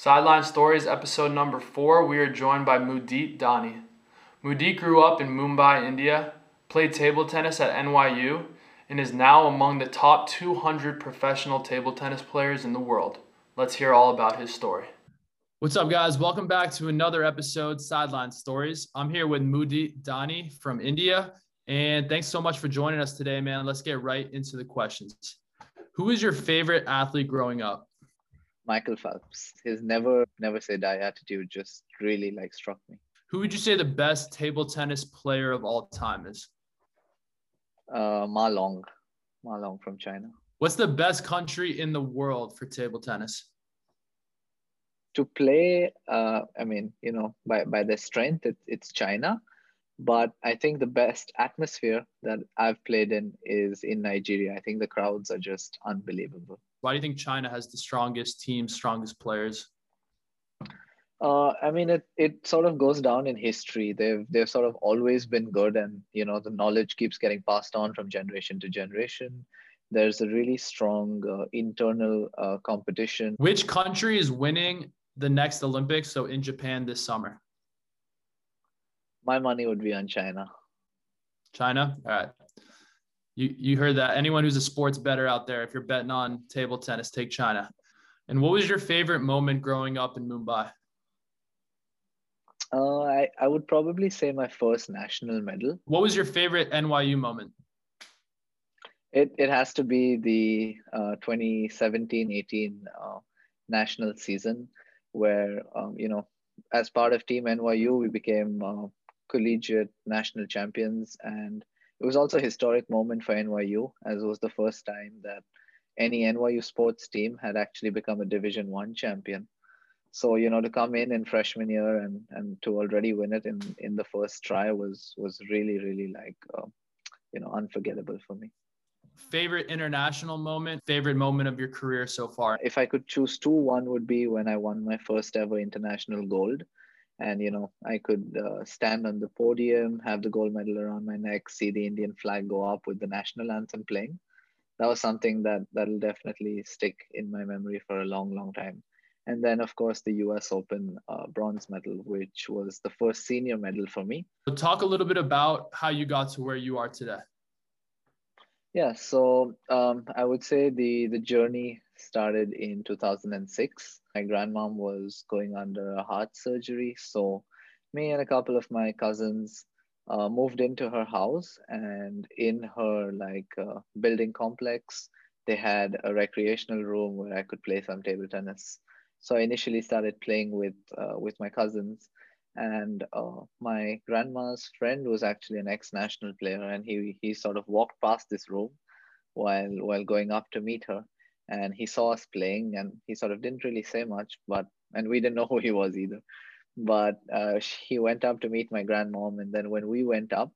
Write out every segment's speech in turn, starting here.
Sideline Stories, episode number four. We are joined by Mudit Dani. Mudit grew up in Mumbai, India, played table tennis at NYU, and is now among the top 200 professional table tennis players in the world. Let's hear all about his story. What's up, guys? Welcome back to another episode, Sideline Stories. I'm here with Mudit Dani from India, and thanks so much for joining us today, man. Let's get right into the questions. Who is your favorite athlete growing up? Michael Phelps. His never never say die attitude just really like struck me. Who would you say the best table tennis player of all time is? Uh, Ma Long, Ma Long from China. What's the best country in the world for table tennis? To play, uh, I mean, you know, by by their strength, it, it's China. But I think the best atmosphere that I've played in is in Nigeria. I think the crowds are just unbelievable. Why do you think China has the strongest team, strongest players? Uh, I mean, it it sort of goes down in history. They've they've sort of always been good, and you know the knowledge keeps getting passed on from generation to generation. There's a really strong uh, internal uh, competition. Which country is winning the next Olympics? So in Japan this summer. My money would be on China. China. All right. You you heard that. Anyone who's a sports bettor out there, if you're betting on table tennis, take China. And what was your favorite moment growing up in Mumbai? Uh, I, I would probably say my first national medal. What was your favorite NYU moment? It, it has to be the uh, 2017-18 uh, national season where, um, you know, as part of Team NYU, we became uh, collegiate national champions. And it was also a historic moment for NYU as it was the first time that any NYU sports team had actually become a Division One champion. So you know to come in in freshman year and and to already win it in in the first try was was really really like uh, you know unforgettable for me. Favorite international moment, favorite moment of your career so far? If I could choose two, one would be when I won my first ever international gold. And, you know, I could uh, stand on the podium, have the gold medal around my neck, see the Indian flag go up with the national anthem playing. That was something that that'll definitely stick in my memory for a long, long time. And then, of course, the US Open uh, bronze medal, which was the first senior medal for me. So talk a little bit about how you got to where you are today. Yeah, so um, I would say the the journey started in 2006. My grandmom was going under a heart surgery, so me and a couple of my cousins uh, moved into her house, and in her like uh, building complex, they had a recreational room where I could play some table tennis. So I initially started playing with uh, with my cousins, and uh, my grandma's friend was actually an ex-national player, and he he sort of walked past this room while while going up to meet her, and he saw us playing, and he sort of didn't really say much, but and we didn't know who he was either, but uh, he went up to meet my grandmom, and then when we went up,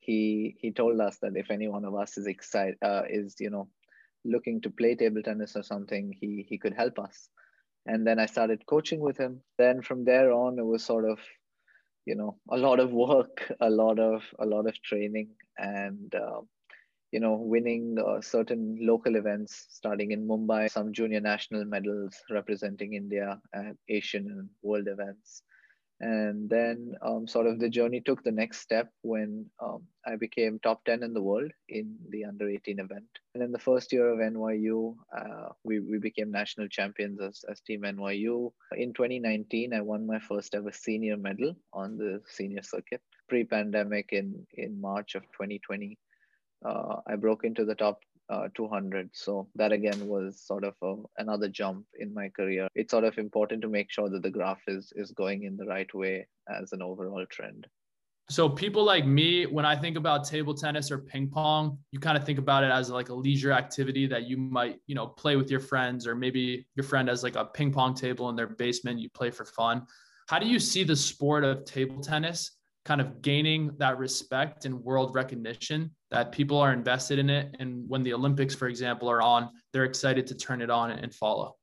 he he told us that if any one of us is excited uh, is you know looking to play table tennis or something, he he could help us and then I started coaching with him. Then from there on, it was sort of, you know, a lot of work, a lot of a lot of training, and uh, you know, winning uh, certain local events, starting in Mumbai, some junior national medals representing India at Asian and world events, and then um, sort of the journey took the next step when um, I became top 10 in the world in the under 18 event. And in the first year of NYU, uh, we, we became national champions as, as Team NYU. In 2019, I won my first ever senior medal on the senior circuit. Pre pandemic in, in March of 2020, uh, I broke into the top uh, 200. So that again was sort of a, another jump in my career. It's sort of important to make sure that the graph is is going in the right way as an overall trend. So people like me, when I think about table tennis or ping pong, you kind of think about it as like a leisure activity that you might, you know, play with your friends, or maybe your friend has like a ping pong table in their basement, you play for fun. How do you see the sport of table tennis kind of gaining that respect and world recognition that people are invested in it and when the olympics for example are on they're excited to turn it on and follow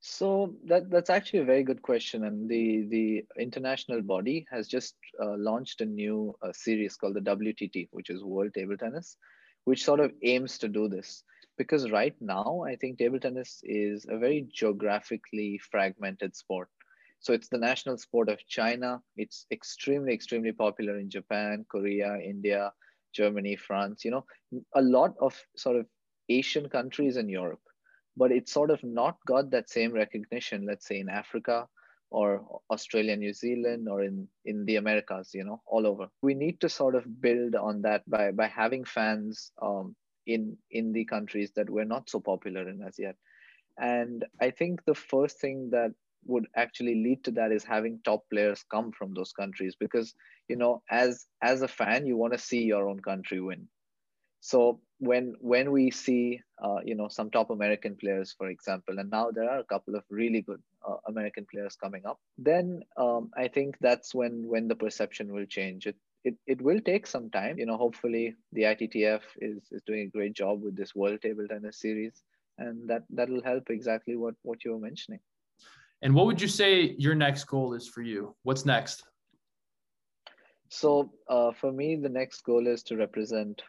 so that that's actually a very good question and the the international body has just uh, launched a new uh, series called the wtt which is world table tennis which sort of aims to do this because right now I think table tennis is a very geographically fragmented sport. So it's the national sport of China. It's extremely, extremely popular in Japan, Korea, India, Germany, France, you know, a lot of sort of Asian countries in Europe. But it's sort of not got that same recognition, let's say in Africa or Australia, New Zealand, or in, in the Americas, you know, all over. We need to sort of build on that by, by having fans um, in, in the countries that we're not so popular in as yet. And I think the first thing that would actually lead to that is having top players come from those countries because you know as as a fan you want to see your own country win. So when when we see uh, you know some top american players for example and now there are a couple of really good uh, american players coming up then um, i think that's when when the perception will change. It, it it will take some time. You know hopefully the ittf is is doing a great job with this world table tennis series and that that will help exactly what what you were mentioning and what would you say your next goal is for you? What's next? So uh, for me the next goal is to represent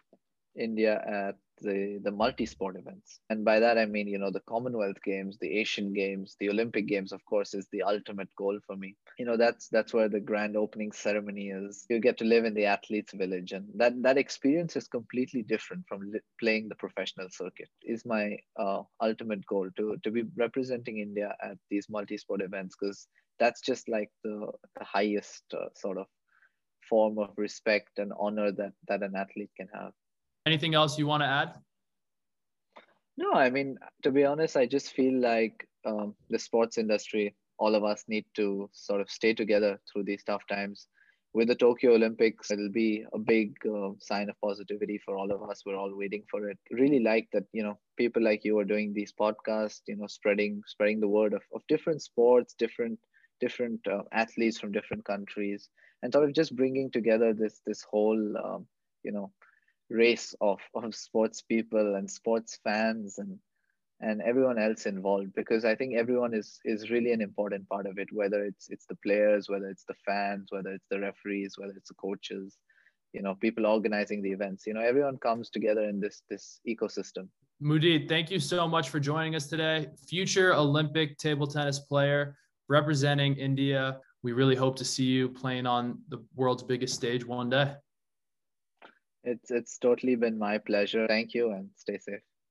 India at the the multi-sport events. And by that i mean you know the commonwealth games the asian games the olympic games of course is the ultimate goal for me. You know that's that's where the grand opening ceremony is. You get to live in the athletes village and that that experience is completely different from li- playing the professional circuit. Is my uh, ultimate goal to to be representing india at these multi-sport events because that's just like the the highest uh, sort of form of respect and honor that that an athlete can have Anything else you want to add? No, I mean, to be honest, I just feel like um, the sports industry, all of us need to sort of stay together through these tough times. With the Tokyo Olympics, it'll be a big uh, sign of positivity for all of us. We're all waiting for it. Really like that, you know, people like you are doing these podcasts, you know, spreading spreading the word of, of different sports, different different uh, athletes from different countries, and sort of just bringing together this this whole, um, you know, race of, of sports people and sports fans and and everyone else involved because I think everyone is is really an important part of it whether it's it's the players whether it's the fans whether it's the referees whether it's the coaches you know people organizing the events you know everyone comes together in this this ecosystem Mudit, thank you so much for joining us today. Future Olympic table tennis player representing India. We really hope to see you playing on the world's biggest stage one day. It's it's totally been my pleasure. Thank you and stay safe.